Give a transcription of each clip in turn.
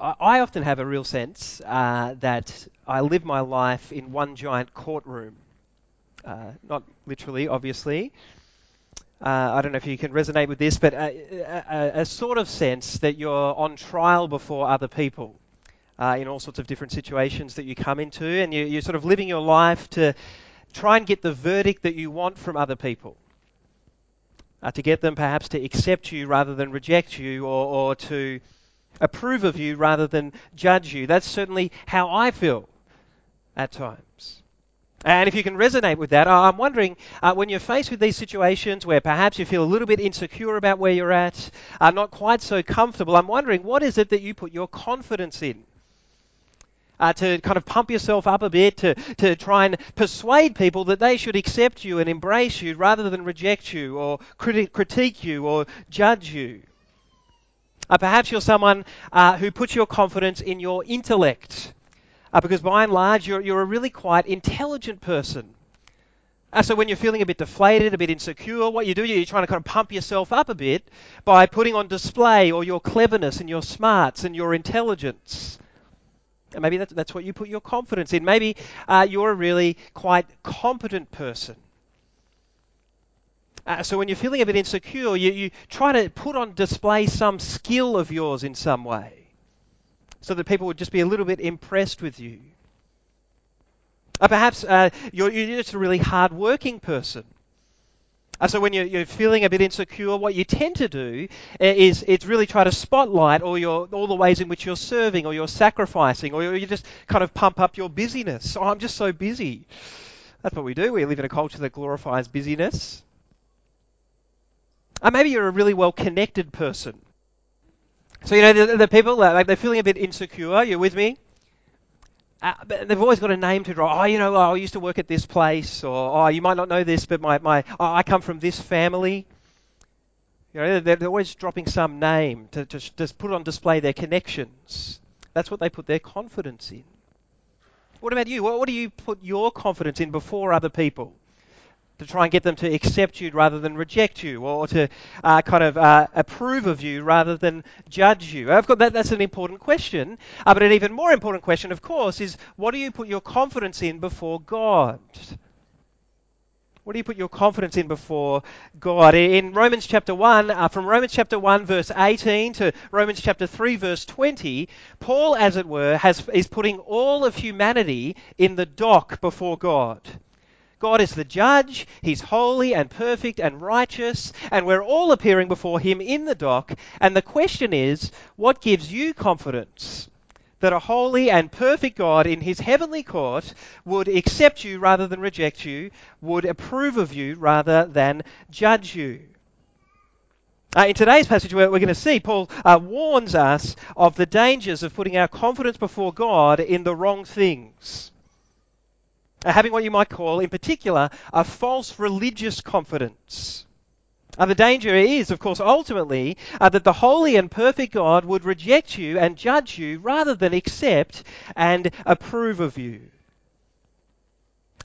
I, often have a real sense uh, that I live my life in one giant courtroom. Uh, not literally, obviously. Uh, I don't know if you can resonate with this, but a, a, a sort of sense that you're on trial before other people uh, in all sorts of different situations that you come into, and you, you're sort of living your life to try and get the verdict that you want from other people. Uh, to get them perhaps to accept you rather than reject you, or, or to approve of you rather than judge you. That's certainly how I feel at times. And if you can resonate with that, I'm wondering uh, when you're faced with these situations where perhaps you feel a little bit insecure about where you're at, uh, not quite so comfortable, I'm wondering what is it that you put your confidence in? Uh, to kind of pump yourself up a bit, to, to try and persuade people that they should accept you and embrace you rather than reject you or criti- critique you or judge you. Uh, perhaps you're someone uh, who puts your confidence in your intellect, uh, because by and large, you're, you're a really quite intelligent person. Uh, so when you're feeling a bit deflated, a bit insecure, what you do, you're trying to kind of pump yourself up a bit by putting on display all your cleverness and your smarts and your intelligence. And maybe that's, that's what you put your confidence in. Maybe uh, you're a really quite competent person. Uh, so when you're feeling a bit insecure, you, you try to put on display some skill of yours in some way so that people would just be a little bit impressed with you. Or uh, perhaps uh, you're, you're, just a really hard-working person. Uh, so when you're, you're, feeling a bit insecure, what you tend to do uh, is, is really try to spotlight all, your, all the ways in which you're serving or you're sacrificing or you just kind of pump up your busyness. Oh, I'm just so busy. That's what we do. We live in a culture that glorifies busyness. Or maybe you're a really well connected person. So, you know, the, the people, like, they're feeling a bit insecure. You're with me? Uh, they've always got a name to draw. Oh, you know, oh, I used to work at this place, or oh, you might not know this, but my, my oh, I come from this family. You know, they're, they're always dropping some name to, to just put on display their connections. That's what they put their confidence in. What about you? What, what do you put your confidence in before other people? To try and get them to accept you rather than reject you, or to uh, kind of uh, approve of you rather than judge you? I've got that, that's an important question. Uh, but an even more important question, of course, is what do you put your confidence in before God? What do you put your confidence in before God? In Romans chapter 1, uh, from Romans chapter 1, verse 18 to Romans chapter 3, verse 20, Paul, as it were, has, is putting all of humanity in the dock before God. God is the judge, He's holy and perfect and righteous, and we're all appearing before Him in the dock. And the question is, what gives you confidence that a holy and perfect God in His heavenly court would accept you rather than reject you, would approve of you rather than judge you? Uh, in today's passage, we're, we're going to see Paul uh, warns us of the dangers of putting our confidence before God in the wrong things having what you might call, in particular, a false religious confidence. Uh, the danger is, of course, ultimately, uh, that the holy and perfect God would reject you and judge you rather than accept and approve of you.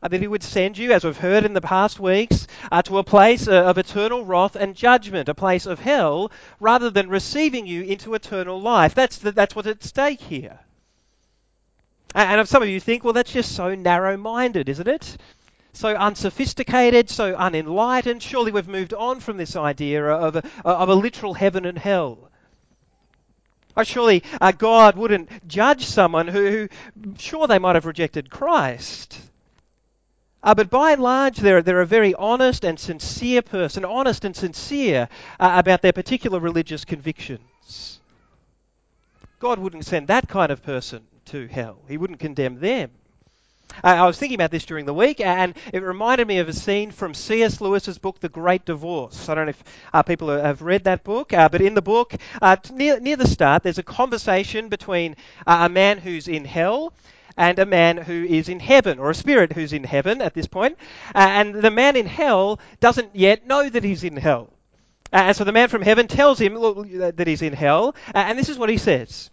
Uh, that he would send you, as we've heard in the past weeks, uh, to a place uh, of eternal wrath and judgment, a place of hell, rather than receiving you into eternal life. That's, the, that's what's at stake here. And some of you think, well, that's just so narrow minded, isn't it? So unsophisticated, so unenlightened. Surely we've moved on from this idea of a, of a literal heaven and hell. Oh, surely uh, God wouldn't judge someone who, who, sure, they might have rejected Christ. Uh, but by and large, they're, they're a very honest and sincere person, honest and sincere uh, about their particular religious convictions. God wouldn't send that kind of person to hell. He wouldn't condemn them. Uh, I was thinking about this during the week, and it reminded me of a scene from C.S. Lewis's book, The Great Divorce. I don't know if uh, people have read that book, uh, but in the book, uh, near, near the start, there's a conversation between uh, a man who's in hell and a man who is in heaven, or a spirit who's in heaven at this point. Uh, and the man in hell doesn't yet know that he's in hell. and so the man from heaven tells him look, that he's in hell, and this is what he says.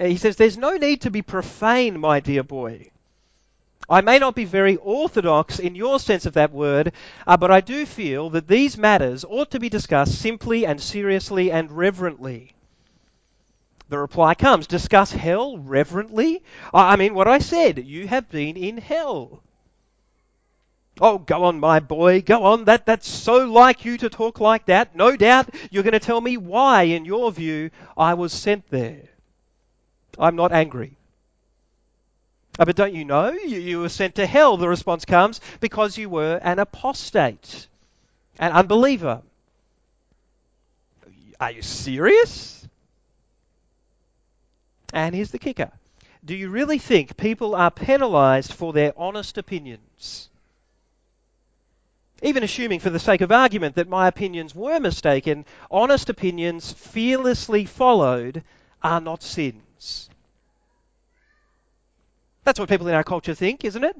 He says, There's no need to be profane, my dear boy. I may not be very orthodox in your sense of that word, uh, but I do feel that these matters ought to be discussed simply and seriously and reverently. The reply comes discuss hell reverently. I mean, what I said, you have been in hell. Oh, go on, my boy, go on. That, that's so like you to talk like that. No doubt you're going to tell me why, in your view, I was sent there. I'm not angry. Oh, but don't you know? You, you were sent to hell, the response comes, because you were an apostate, an unbeliever. Are you serious? And here's the kicker Do you really think people are penalized for their honest opinions? Even assuming, for the sake of argument, that my opinions were mistaken, honest opinions fearlessly followed are not sins. That's what people in our culture think, isn't it?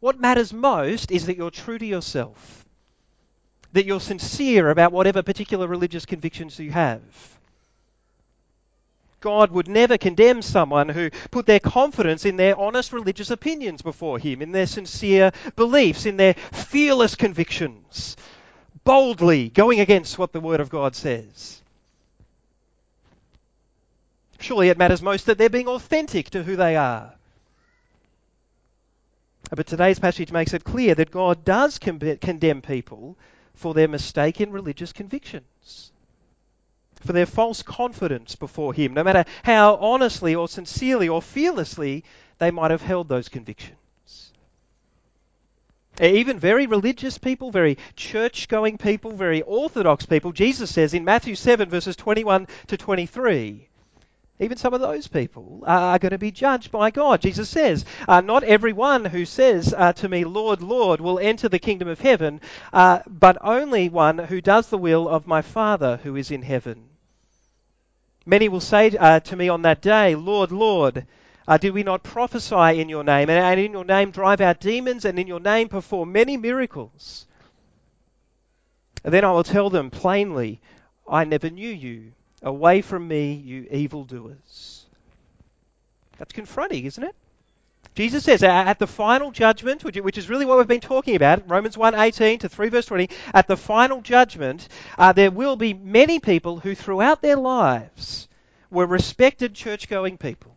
What matters most is that you're true to yourself, that you're sincere about whatever particular religious convictions you have. God would never condemn someone who put their confidence in their honest religious opinions before Him, in their sincere beliefs, in their fearless convictions, boldly going against what the Word of God says. Surely it matters most that they're being authentic to who they are. But today's passage makes it clear that God does condemn people for their mistaken religious convictions, for their false confidence before Him, no matter how honestly or sincerely or fearlessly they might have held those convictions. Even very religious people, very church going people, very orthodox people, Jesus says in Matthew 7, verses 21 to 23, even some of those people are going to be judged by God. Jesus says, uh, Not everyone who says uh, to me, Lord, Lord, will enter the kingdom of heaven, uh, but only one who does the will of my Father who is in heaven. Many will say uh, to me on that day, Lord, Lord, uh, did we not prophesy in your name, and, and in your name drive out demons, and in your name perform many miracles? And then I will tell them plainly, I never knew you. Away from me, you evildoers. That's confronting, isn't it? Jesus says at the final judgment, which is really what we've been talking about, Romans 1:18 to 3 verse 20, at the final judgment, uh, there will be many people who throughout their lives were respected church-going people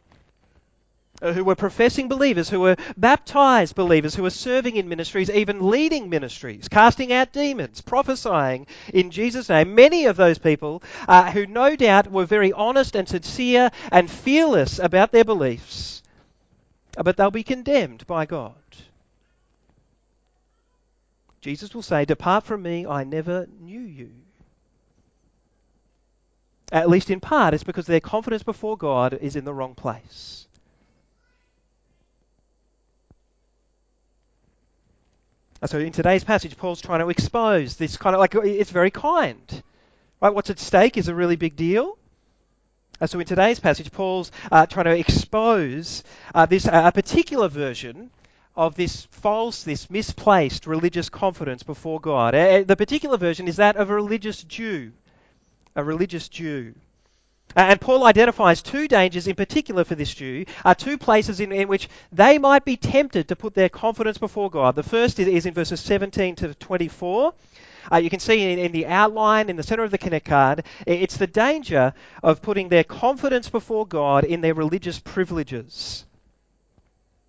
who were professing believers, who were baptized believers, who were serving in ministries, even leading ministries, casting out demons, prophesying in Jesus' name. Many of those people uh, who no doubt were very honest and sincere and fearless about their beliefs, uh, but they'll be condemned by God. Jesus will say, Depart from me, I never knew you. At least in part, it's because their confidence before God is in the wrong place. So in today's passage, Paul's trying to expose this kind of like it's very kind. Right? What's at stake is a really big deal. So in today's passage, Paul's uh, trying to expose uh, this a particular version of this false, this misplaced religious confidence before God. The particular version is that of a religious Jew, a religious Jew. And Paul identifies two dangers in particular for this Jew, are two places in, in which they might be tempted to put their confidence before God. The first is, is in verses 17 to 24. Uh, you can see in, in, the outline in the center of the Connect card, it's the danger of putting their confidence before God in their religious privileges.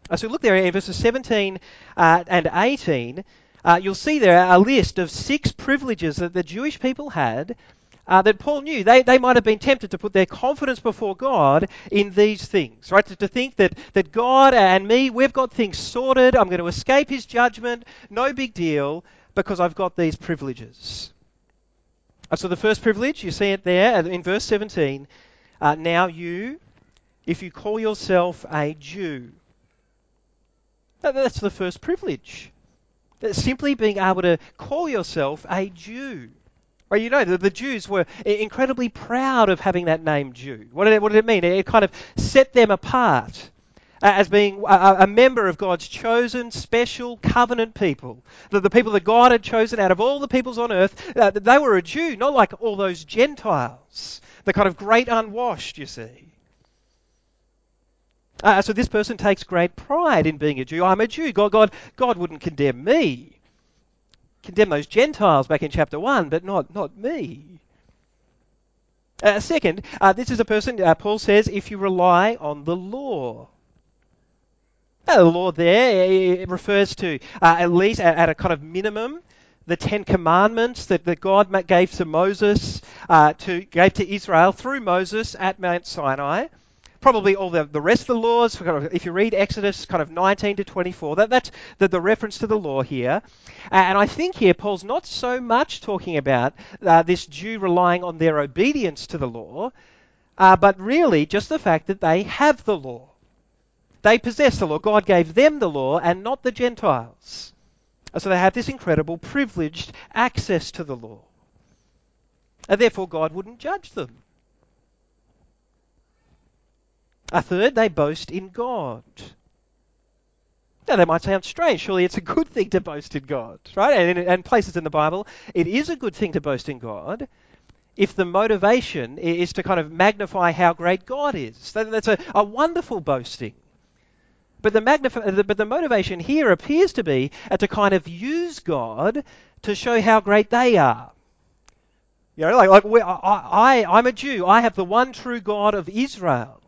Uh, so look there in verses 17 uh, and 18. Uh, you'll see there a list of six privileges that the Jewish people had uh, that Paul knew. They, they might have been tempted to put their confidence before God in these things, right? To, to think that, that God and me, we've got things sorted. I'm going to escape his judgment. No big deal because I've got these privileges. Uh, so the first privilege, you see it there in verse 17. Uh, now you, if you call yourself a Jew, that's the first privilege. Simply being able to call yourself a Jew. Well, you know, the, the, Jews were incredibly proud of having that name Jew. What did it, what did it mean? It kind of set them apart as being a, a, member of God's chosen, special covenant people. The, the, people that God had chosen out of all the peoples on earth, uh, they were a Jew, not like all those Gentiles, the kind of great unwashed, you see. Uh, so this person takes great pride in being a Jew. I'm a Jew. God, God, God wouldn't condemn me condemn those Gentiles back in chapter 1, but not, not me. Uh, second, uh, this is a person, uh, Paul says, if you rely on the law. The law there refers to, uh, at least at, at, a kind of minimum, the Ten Commandments that, that God gave to Moses, uh, to gave to Israel through Moses at Mount Sinai probably all the, the rest of the laws, if you read Exodus kind of 19 to 24, that, that's the, the reference to the law here. and I think here Paul's not so much talking about uh, this Jew relying on their obedience to the law, uh, but really just the fact that they have the law. They possess the law. God gave them the law and not the Gentiles. So they have this incredible privileged access to the law. And therefore God wouldn't judge them. A third, they boast in God. Now, that might sound strange. Surely it's a good thing to boast in God, right? And, and places in the Bible, it is a good thing to boast in God if the motivation is to kind of magnify how great God is. That's a, a wonderful boasting. But the, magnif- but the motivation here appears to be to kind of use God to show how great they are. You know, like, like I, I, I'm a Jew. I have the one true God of Israel.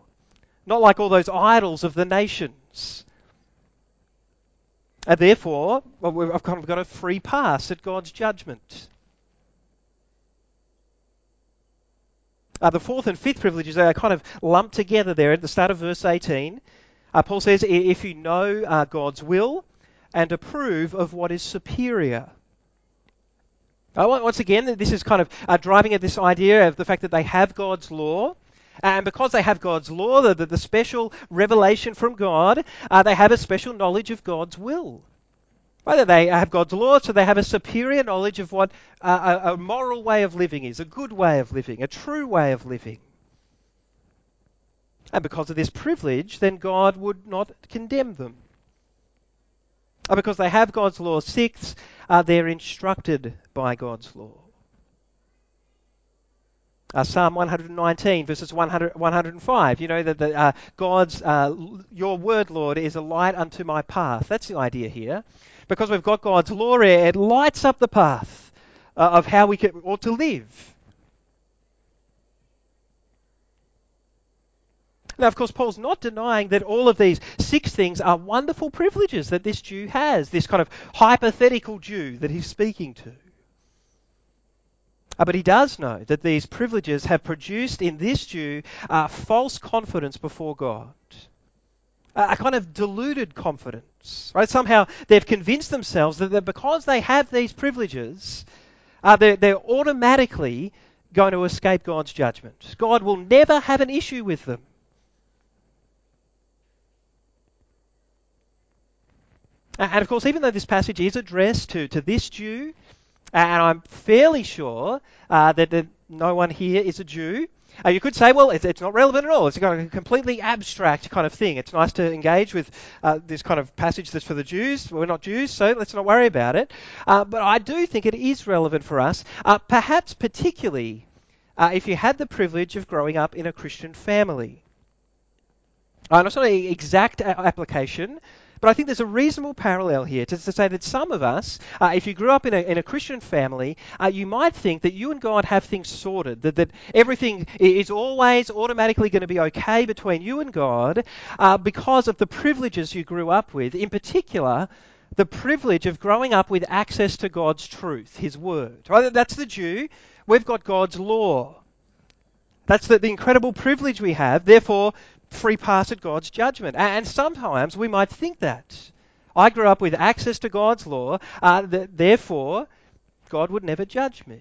Not like all those idols of the nations. And therefore, well, I've kind of got a free pass at God's judgment. Uh, the fourth and fifth privileges are kind of lumped together there at the start of verse 18. Uh, Paul says, if you know uh, God's will and approve of what is superior. Uh, once again, this is kind of uh, driving at this idea of the fact that they have God's law and because they have God's law, the, the, special revelation from God, uh, they have a special knowledge of God's will. Right? They have God's law, so they have a superior knowledge of what uh, a, a moral way of living is, a good way of living, a true way of living. And because of this privilege, then God would not condemn them. Uh, because they have God's law, sixth, uh, they're instructed by God's law. Uh, Psalm 119, verses 100, 105. You know that the, uh, God's, uh, your word, Lord, is a light unto my path. That's the idea here. Because we've got God's law, Here, it lights up the path uh, of how we ought to live. Now, of course, Paul's not denying that all of these six things are wonderful privileges that this Jew has, this kind of hypothetical Jew that he's speaking to. Uh, but he does know that these privileges have produced in this Jew uh, false confidence before God. Uh, a kind of deluded confidence. Right? Somehow they've convinced themselves that because they have these privileges, uh, they're, they're automatically going to escape God's judgment. God will never have an issue with them. And of course, even though this passage is addressed to, to this Jew, and I'm fairly sure uh, that, no one here is a Jew. Uh, you could say, well, it's, it's, not relevant at all. It's a completely abstract kind of thing. It's nice to engage with uh, this kind of passage that's for the Jews. We're not Jews, so let's not worry about it. Uh, but I do think it is relevant for us, uh, perhaps particularly uh, if you had the privilege of growing up in a Christian family. Uh, not an exact application, but I think there's a reasonable parallel here to, to say that some of us, uh, if you grew up in a, in a Christian family, uh, you might think that you and God have things sorted, that, that everything is always automatically going to be okay between you and God uh, because of the privileges you grew up with. In particular, the privilege of growing up with access to God's truth, His Word. Right? That's the Jew. We've got God's law. That's the, the incredible privilege we have. Therefore, free pass at God's judgment. And sometimes we might think that. I grew up with access to God's law, uh, th- therefore, God would never judge me.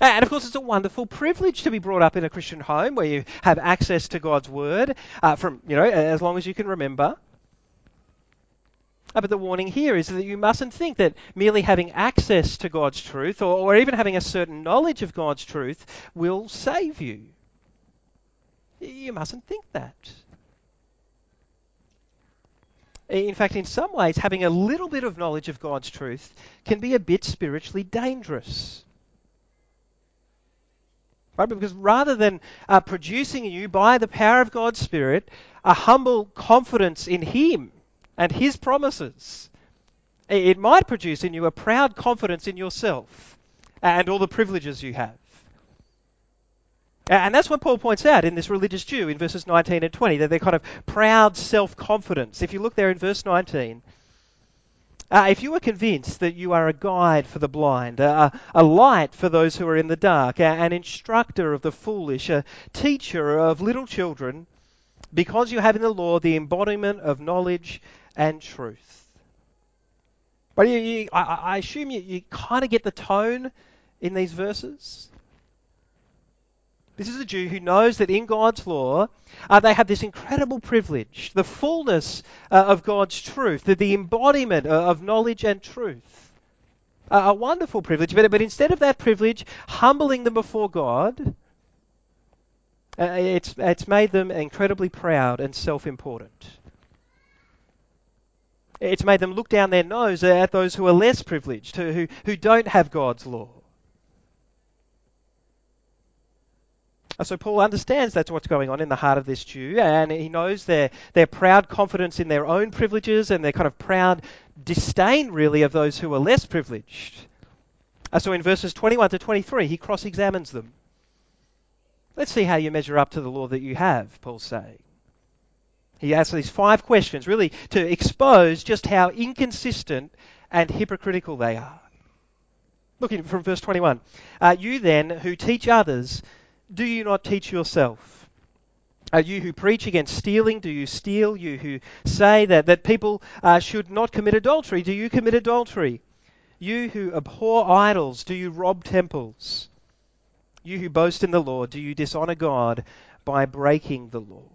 And of course, it's a wonderful privilege to be brought up in a Christian home where you have access to God's word uh, from, you know, as long as you can remember. Uh, but the warning here is that you mustn't think that merely having access to God's truth or, or even having a certain knowledge of God's truth will save you. You mustn't think that. In fact, in some ways, having a little bit of knowledge of God's truth can be a bit spiritually dangerous. Right? Because rather than uh, producing in you by the power of God's Spirit a humble confidence in Him and His promises, it might produce in you a proud confidence in yourself and all the privileges you have. And that's what Paul points out in this religious Jew in verses 19 and 20, that they're kind of proud self confidence. If you look there in verse 19, uh, if you are convinced that you are a guide for the blind, a, a light for those who are in the dark, a, an instructor of the foolish, a teacher of little children, because you have in the law the embodiment of knowledge and truth. But you, you, I, I, assume you, you kind of get the tone in these verses. This is a Jew who knows that in God's law uh, they have this incredible privilege, the fullness uh, of God's truth, the, the embodiment uh, of knowledge and truth. a wonderful privilege, but, but instead of that privilege humbling them before God, uh, it's, it's made them incredibly proud and self important. It's made them look down their nose at those who are less privileged, who, who don't have God's law. So Paul understands that's what's going on in the heart of this Jew, and he knows their, their proud confidence in their own privileges and their kind of proud disdain, really, of those who are less privileged. So in verses 21 to 23, he cross examines them. Let's see how you measure up to the law that you have, Paul's saying. He asks these five questions, really, to expose just how inconsistent and hypocritical they are. Looking from verse 21. Uh, you then, who teach others, do you not teach yourself? Are you who preach against stealing, do you steal? You who say that, that people uh, should not commit adultery, do you commit adultery? You who abhor idols, do you rob temples? You who boast in the law, do you dishonor God by breaking the law?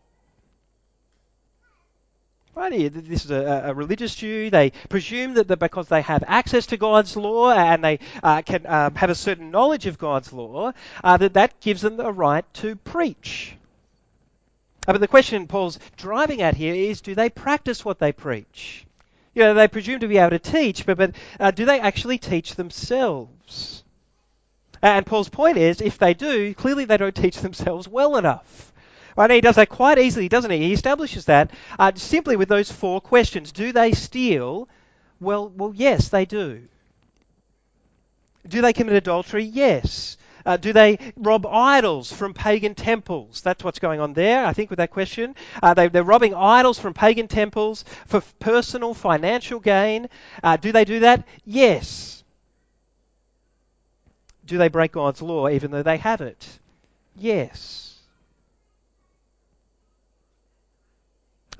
Right here, this is a, a, religious Jew. They presume that, because they have access to God's law and they uh, can um, have a certain knowledge of God's law, uh, that that gives them the right to preach. Uh, but the question Paul's driving at here is, do they practice what they preach? You know, they presume to be able to teach, but, but uh, do they actually teach themselves? And Paul's point is, if they do, clearly they don't teach themselves well enough. Right? he does that quite easily, doesn't he? He establishes that uh, simply with those four questions. Do they steal? Well, well, yes, they do. Do they commit adultery? Yes. Uh, do they rob idols from pagan temples? That's what's going on there, I think, with that question. Uh, they, are robbing idols from pagan temples for personal financial gain. Uh, do they do that? Yes. Do they break God's law even though they have it? Yes.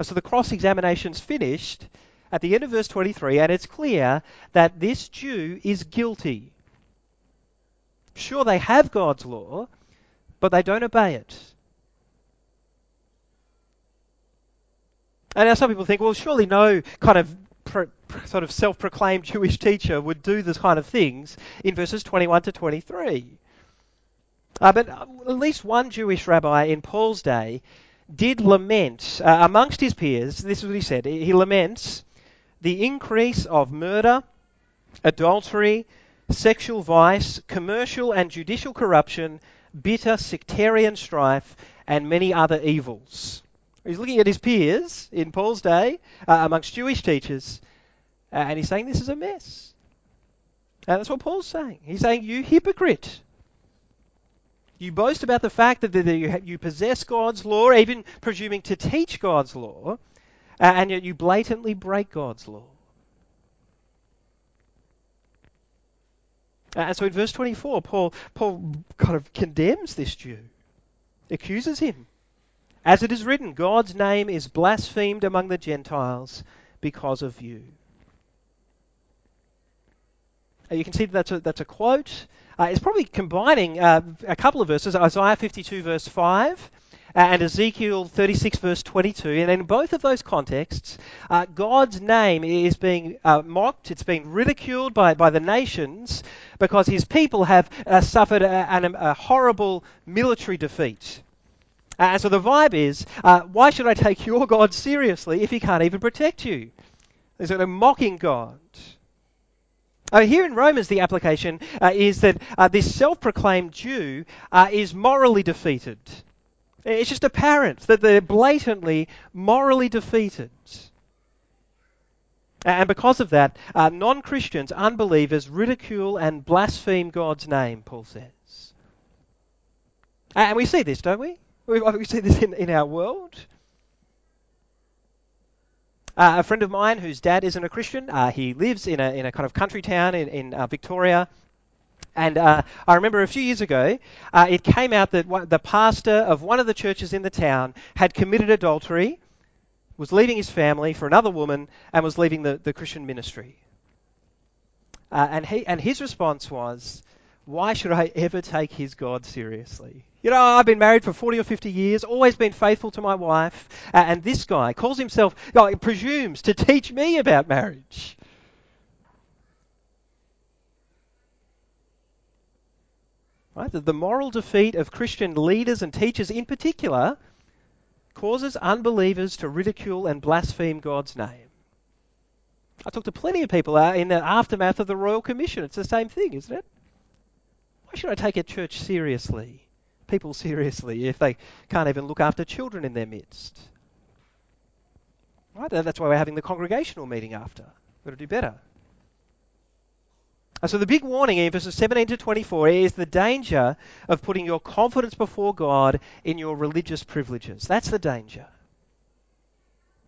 So the cross examination's finished at the end of verse 23, and it's clear that this Jew is guilty. Sure, they have God's law, but they don't obey it. And now some people think, well, surely no kind of pro, sort of self-proclaimed Jewish teacher would do this kind of things in verses 21 to 23. Uh, but at least one Jewish rabbi in Paul's day did lament uh, amongst his peers. This is what he said. He laments the increase of murder, adultery, sexual vice, commercial and judicial corruption, bitter sectarian strife, and many other evils. He's looking at his peers in Paul's day uh, amongst Jewish teachers, uh, and he's saying this is a mess. And that's what Paul's saying. He's saying, You hypocrite. You boast about the fact that that you possess God's law, even presuming to teach God's law, uh, and yet you blatantly break God's law. Uh, and so in verse 24, Paul, Paul kind of condemns this Jew, accuses him. As it is written, God's name is blasphemed among the Gentiles because of you. And You can see that that's a, that's a quote uh, it's probably combining uh, a couple of verses, Isaiah 52 verse 5 uh, and Ezekiel 36 verse 22. And in both of those contexts, uh, God's name is being uh, mocked, it's being ridiculed by, by the nations because his people have uh, suffered a, a, horrible military defeat. And so the vibe is, why should I take your God seriously if he can't even protect you? There's a mocking God. Uh, here in Romans, the application uh, is that uh, this self proclaimed Jew uh, is morally defeated. It's just apparent that they're blatantly morally defeated. And because of that, uh, non Christians, unbelievers, ridicule and blaspheme God's name, Paul says. And we see this, don't we? We, we see this in, in our world. Uh, a friend of mine whose dad isn't a Christian, uh, he lives in a, in a kind of country town in, in uh, Victoria. And uh, I remember a few years ago, uh, it came out that one, the pastor of one of the churches in the town had committed adultery, was leaving his family for another woman, and was leaving the, the Christian ministry. Uh, and, he, and his response was, Why should I ever take his God seriously? You know, I've been married for 40 or 50 years, always been faithful to my wife, uh, and this guy calls himself, you presumes to teach me about marriage. Right? The, the moral defeat of Christian leaders and teachers in particular causes unbelievers to ridicule and blaspheme God's name. I talked to plenty of people uh, in the aftermath of the Royal Commission. It's the same thing, isn't it? Why should I take a church seriously? people seriously if they can't even look after children in their midst. Right? That's why we're having the congregational meeting after. We've got to do better. So the big warning in verses 17 to 24 is the danger of putting your confidence before God in your religious privileges. That's the danger.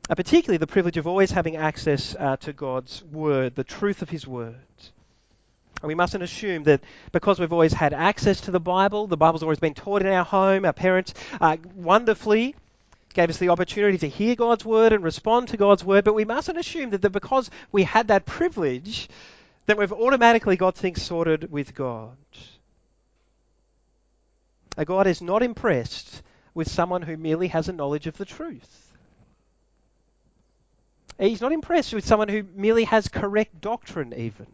Uh, particularly the privilege of always having access uh, to God's word, the truth of His word. And we mustn't assume that because we've always had access to the Bible, the Bible's always been taught in our home, our parents uh, wonderfully gave us the opportunity to hear God's word and respond to God's word, but we mustn't assume that, that because we had that privilege, that we've automatically got things sorted with God. A God is not impressed with someone who merely has a knowledge of the truth. He's not impressed with someone who merely has correct doctrine, even.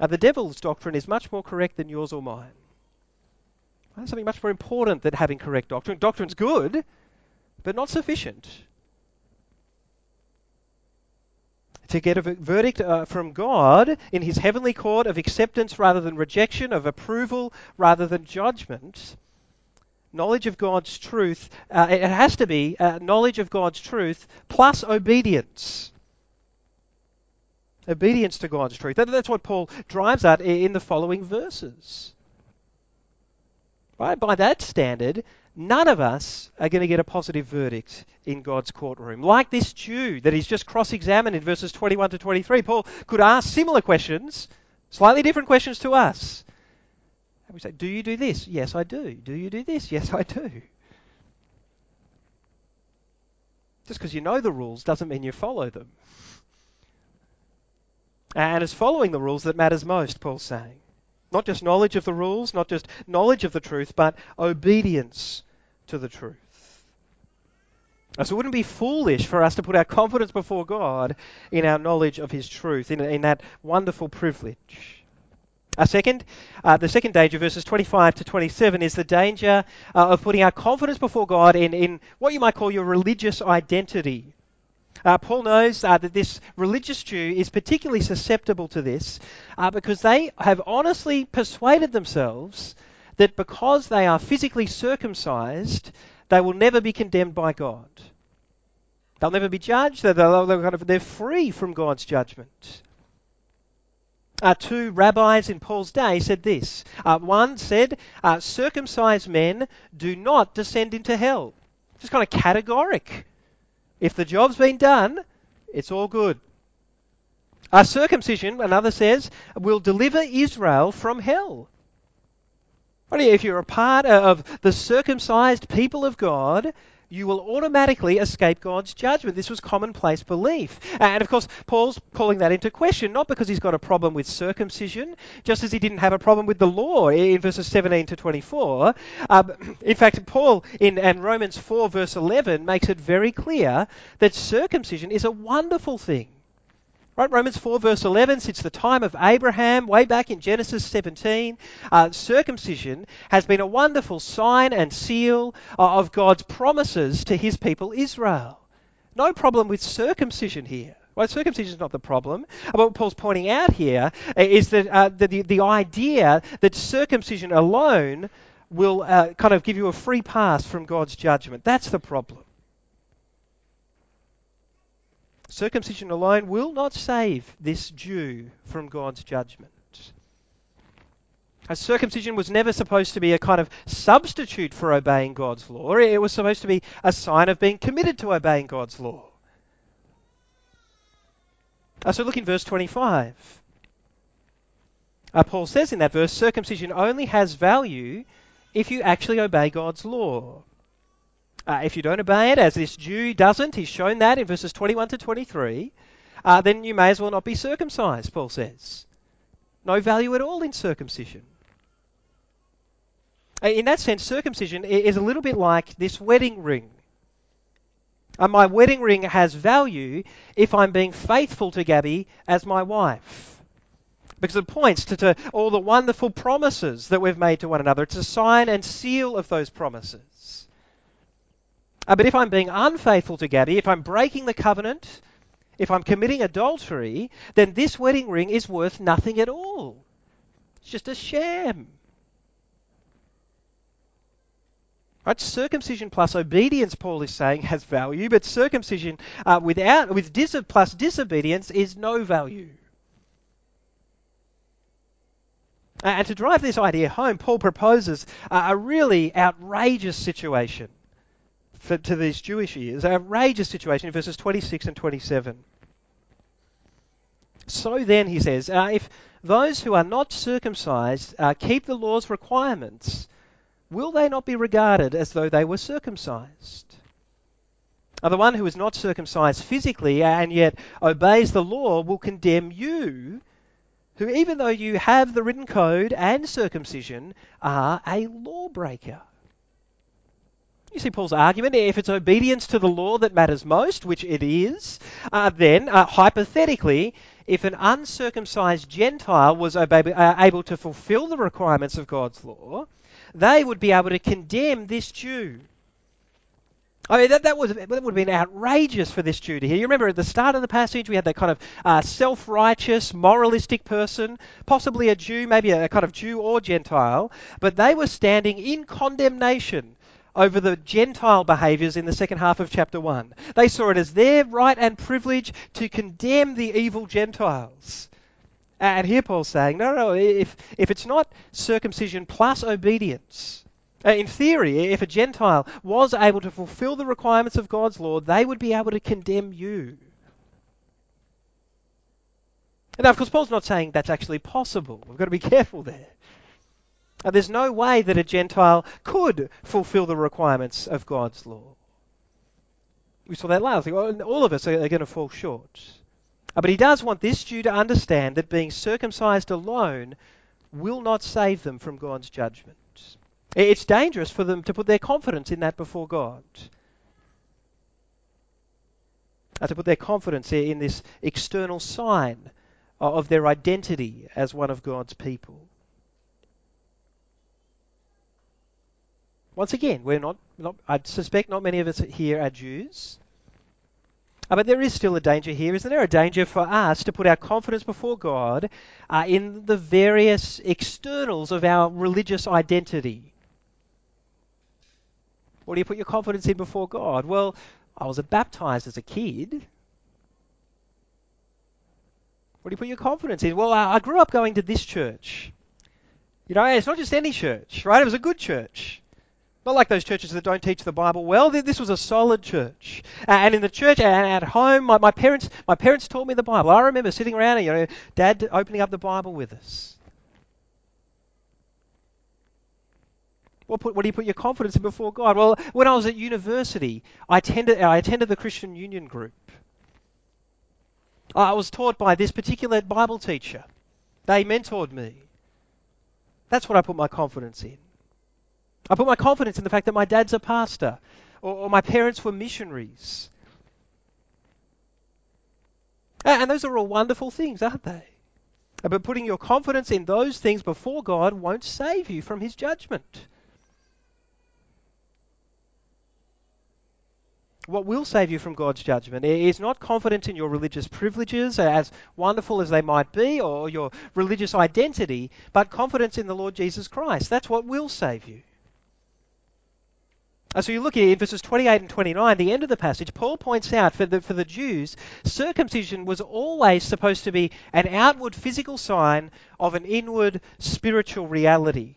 Uh, the devil's doctrine is much more correct than yours or mine. There's something much more important than having correct doctrine. Doctrine's good, but not sufficient. To get a verdict uh, from God in his heavenly court of acceptance rather than rejection, of approval rather than judgment, knowledge of God's truth, uh, it has to be uh, knowledge of God's truth plus obedience obedience to God's truth. That's what Paul drives at in the following verses. Right? By that standard, none of us are going to get a positive verdict in God's courtroom. Like this Jew that he's just cross examined in verses 21 to 23, Paul could ask similar questions, slightly different questions to us. And we say, Do you do this? Yes, I do. Do you do this? Yes, I do. Just because you know the rules doesn't mean you follow them. And it's following the rules that matters most, Paul's saying. Not just knowledge of the rules, not just knowledge of the truth, but obedience to the truth. So it wouldn't be foolish for us to put our confidence before God in our knowledge of His truth, in, in that wonderful privilege. A second, uh, the second danger, verses 25 to 27, is the danger uh, of putting our confidence before God in, in what you might call your religious identity. Uh, Paul knows uh, that this religious Jew is particularly susceptible to this uh, because they have honestly persuaded themselves that because they are physically circumcised, they will never be condemned by God. They'll never be judged. They're, free from God's judgment. Uh, two rabbis in Paul's day said this. Uh, one said, uh, circumcised men do not descend into hell. Just kind of categoric. If the job's been done, it's all good. A circumcision, another says, will deliver Israel from hell. If you're a part of the circumcised people of God, you will automatically escape God's judgment. This was commonplace belief. And of course, Paul's calling that into question, not because he's got a problem with circumcision, just as he didn't have a problem with the law in verses 17 to 24. Um, in fact, Paul in and Romans 4, verse 11, makes it very clear that circumcision is a wonderful thing. Right, Romans 4, verse 11, since the time of Abraham, way back in Genesis 17, uh, circumcision has been a wonderful sign and seal uh, of God's promises to his people Israel. No problem with circumcision here. Well, circumcision is not the problem. But What Paul's pointing out here is that uh, the, the, the, idea that circumcision alone will uh, kind of give you a free pass from God's judgment. That's the problem. Circumcision alone will not save this Jew from God's judgment. As circumcision was never supposed to be a kind of substitute for obeying God's law. It was supposed to be a sign of being committed to obeying God's law. Uh, so look in verse 25. Uh, Paul says in that verse, circumcision only has value if you actually obey God's law. Uh, if you don't obey it, as this Jew doesn't, he's shown that in verses 21 to 23, uh, then you may as well not be circumcised, Paul says. No value at all in circumcision. Uh, in that sense, circumcision is a little bit like this wedding ring. Uh, my wedding ring has value if I'm being faithful to Gabby as my wife. Because it points to, to all the wonderful promises that we've made to one another. It's a sign and seal of those promises. Uh, but if I'm being unfaithful to Gabby, if I'm breaking the covenant, if I'm committing adultery, then this wedding ring is worth nothing at all. It's just a sham. Right? Circumcision plus obedience, Paul is saying, has value, but circumcision uh, without with dis- plus disobedience is no value. And to drive this idea home, Paul proposes a really outrageous situation for, to these Jewish ears, outrageous situation in verses 26 and 27. So then, he says, uh, if those who are not circumcised uh, keep the law's requirements, will they not be regarded as though they were circumcised? Now, the one who is not circumcised physically and yet obeys the law will condemn you, who, even though you have the written code and circumcision, are a lawbreaker. You see Paul's argument. If it's obedience to the law that matters most, which it is, uh, then uh, hypothetically, if an uncircumcised Gentile was obe- uh, able to fulfill the requirements of God's law, they would be able to condemn this Jew. I mean, that, that, was, that would have been outrageous for this Jew to hear. You remember at the start of the passage, we had that kind of uh, self righteous, moralistic person, possibly a Jew, maybe a, a kind of Jew or Gentile, but they were standing in condemnation over the Gentile behaviours in the second half of chapter 1. They saw it as their right and privilege to condemn the evil Gentiles. And here Paul's saying, no, no, if, if it's not circumcision plus obedience, uh, in theory, if a Gentile was able to fulfill the requirements of God's law, they would be able to condemn you. Now, of course, Paul's not saying that's actually possible. We've got to be careful there. Uh, there's no way that a Gentile could fulfill the requirements of God's law. We saw that last. All of us are, going to fall short. Uh, but he does want this Jew to understand that being circumcised alone will not save them from God's judgment. It's dangerous for them to put their confidence in that before God. Uh, to put their confidence in this external sign of their identity as one of God's people. Once again, we're not, not I suspect not many of us here are Jews. Uh, but there is still a danger here, isn't there? A danger for us to put our confidence before God uh, in the various externals of our religious identity. What do you put your confidence in before God? Well, I was baptized as a kid. What do you put your confidence in? Well, I grew up going to this church. You know, it's not just any church, right? It was a good church. Not like those churches that don't teach the Bible well. This was a solid church. And in the church and at home, my, my parents my parents taught me the Bible. I remember sitting around and you know, Dad opening up the Bible with us. What, put, what do you put your confidence in before God? Well, when I was at university, I attended, I attended the Christian Union group. I was taught by this particular Bible teacher. They mentored me. That's what I put my confidence in. I put my confidence in the fact that my dad's a pastor or, or my parents were missionaries. And those are all wonderful things, aren't they? But putting your confidence in those things before God won't save you from His judgment. What will save you from God's judgment is not confidence in your religious privileges, as wonderful as they might be, or your religious identity, but confidence in the Lord Jesus Christ. That's what will save you. Uh, so you look in verses 28 and 29, the end of the passage, Paul points out for the, for the Jews, circumcision was always supposed to be an outward physical sign of an inward spiritual reality.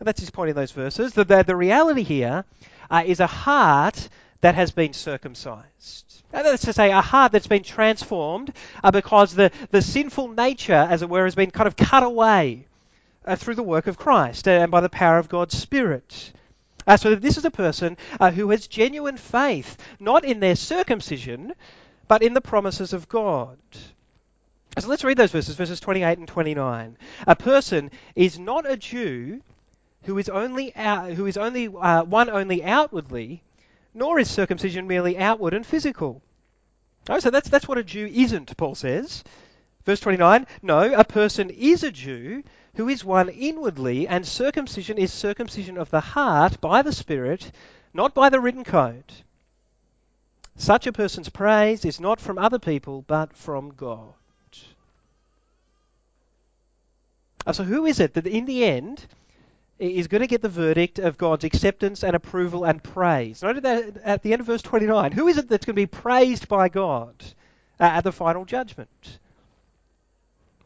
And that's his point in those verses. The, the, the reality here uh, is a heart that has been circumcised. That's to say, a heart that's been transformed uh, because the, the sinful nature, as it were, has been kind of cut away uh, through the work of Christ uh, and by the power of God's Spirit. Uh, so this is a person uh, who has genuine faith, not in their circumcision, but in the promises of God. So let's read those verses, verses 28 and 29. A person is not a Jew who is only out, who is only uh, one only outwardly, nor is circumcision merely outward and physical. Oh, so that's that's what a Jew isn't, Paul says. Verse 29, no, a person is a Jew who is one inwardly, and circumcision is circumcision of the heart by the Spirit, not by the written code. Such a person's praise is not from other people, but from God. Uh, so, who is it that in the end is going to get the verdict of God's acceptance and approval and praise? Note that at the end of verse 29. Who is it that's going to be praised by God uh, at the final judgment?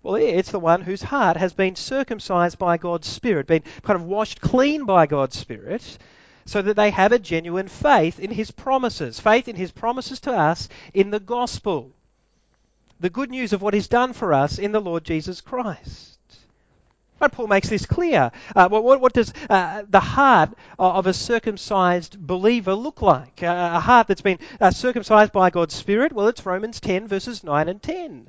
Well, it's the one whose heart has been circumcised by God's Spirit, been kind of washed clean by God's Spirit, so that they have a genuine faith in His promises, faith in His promises to us in the gospel, the good news of what He's done for us in the Lord Jesus Christ. But Paul makes this clear. Uh, what, what, what, does uh, the heart of a circumcised believer look like? Uh, a heart that's been uh, circumcised by God's Spirit? Well, it's Romans 10, verses 9 and 10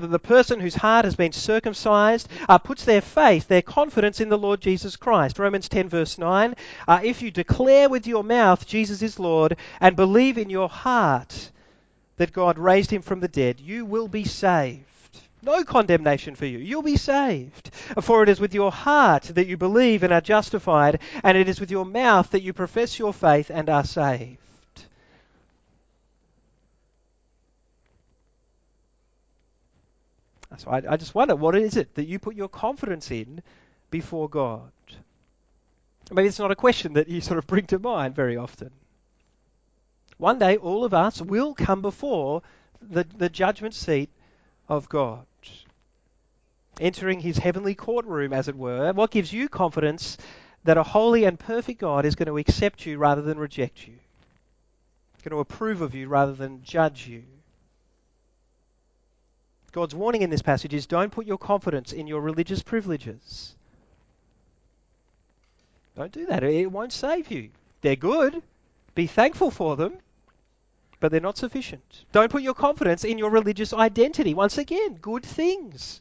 that the person whose heart has been circumcised uh, puts their faith, their confidence in the Lord Jesus Christ. Romans 10, verse 9. Uh, if you declare with your mouth Jesus is Lord and believe in your heart that God raised him from the dead, you will be saved. No condemnation for you. You'll be saved. For it is with your heart that you believe and are justified, and it is with your mouth that you profess your faith and are saved. So I, I just wonder, what is it that you put your confidence in before God? Maybe it's not a question that you sort of bring to mind very often. One day, all of us will come before the, the judgment seat of God, entering his heavenly courtroom, as it were. What gives you confidence that a holy and perfect God is going to accept you rather than reject you, going to approve of you rather than judge you? God's warning in this passage is don't put your confidence in your religious privileges. Don't do that. It won't save you. They're good. Be thankful for them, but they're not sufficient. Don't put your confidence in your religious identity. Once again, good things.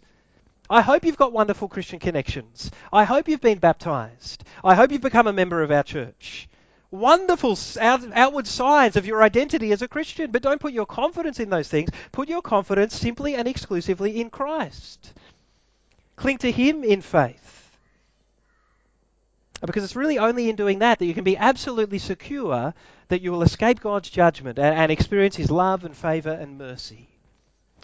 I hope you've got wonderful Christian connections. I hope you've been baptized. I hope you've become a member of our church wonderful out, outward signs of your identity as a Christian. But don't put your confidence in those things. Put your confidence simply and exclusively in Christ. Cling to Him in faith. Because it's really only in doing that that you can be absolutely secure that you will escape God's judgment and, and experience His love and favour and mercy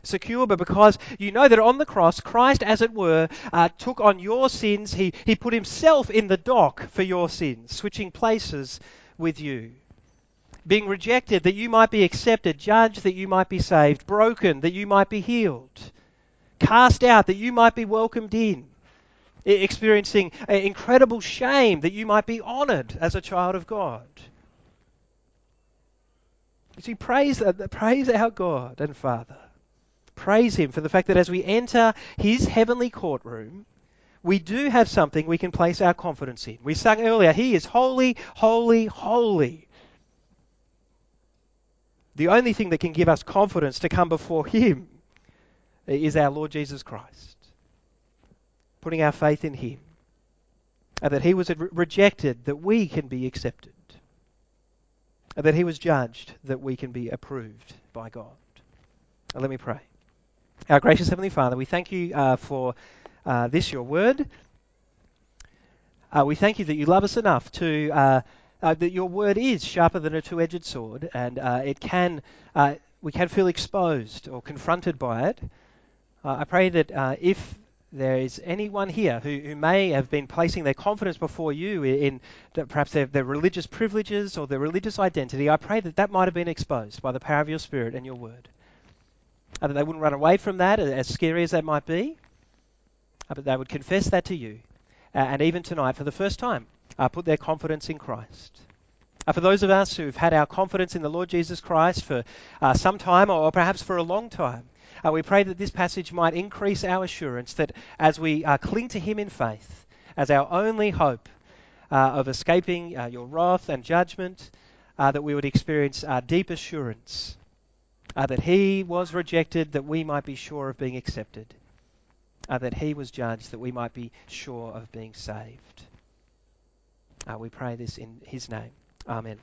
secure, but because you know that on the cross, Christ, as it were, uh, took on your sins. He, he put himself in the dock for your sins, switching places with you. Being rejected that you might be accepted, judged that you might be saved, broken that you might be healed, cast out that you might be welcomed in, experiencing incredible shame that you might be honored as a child of God. You see, praise, uh, praise our God and Father. Praise Him for the fact that as we enter His heavenly courtroom, we do have something we can place our confidence in. We sang earlier, He is holy, holy, holy. The only thing that can give us confidence to come before Him is our Lord Jesus Christ. Putting our faith in Him. And that He was rejected that we can be accepted. And that He was judged that we can be approved by God. Now let me pray. Our gracious Heavenly Father, we thank you uh, for uh, this, your word. Uh, we thank you that you love us enough to, uh, uh, that your word is sharper than a two edged sword, and uh, it can, we can feel exposed or confronted by it. I pray that if there is anyone here who, who may have been placing their confidence before you in, in perhaps their, their religious privileges or their religious identity, I pray that that might have been exposed by the power of your Spirit and your word. Uh, that they wouldn't run away from that, as scary as that might be, uh, but they would confess that to you. Uh, and even tonight, for the first time, uh, put their confidence in Christ. Uh, for those of us who've had our confidence in the Lord Jesus Christ for uh, some time or perhaps for a long time, we pray that this passage might increase our assurance that as we cling to Him in faith, as our only hope of escaping your wrath and judgment, that we would experience deep assurance Uh, that He was rejected that we might be sure of being accepted, uh, that He was judged that we might be sure of being saved. Uh, we pray this in His name. Amen.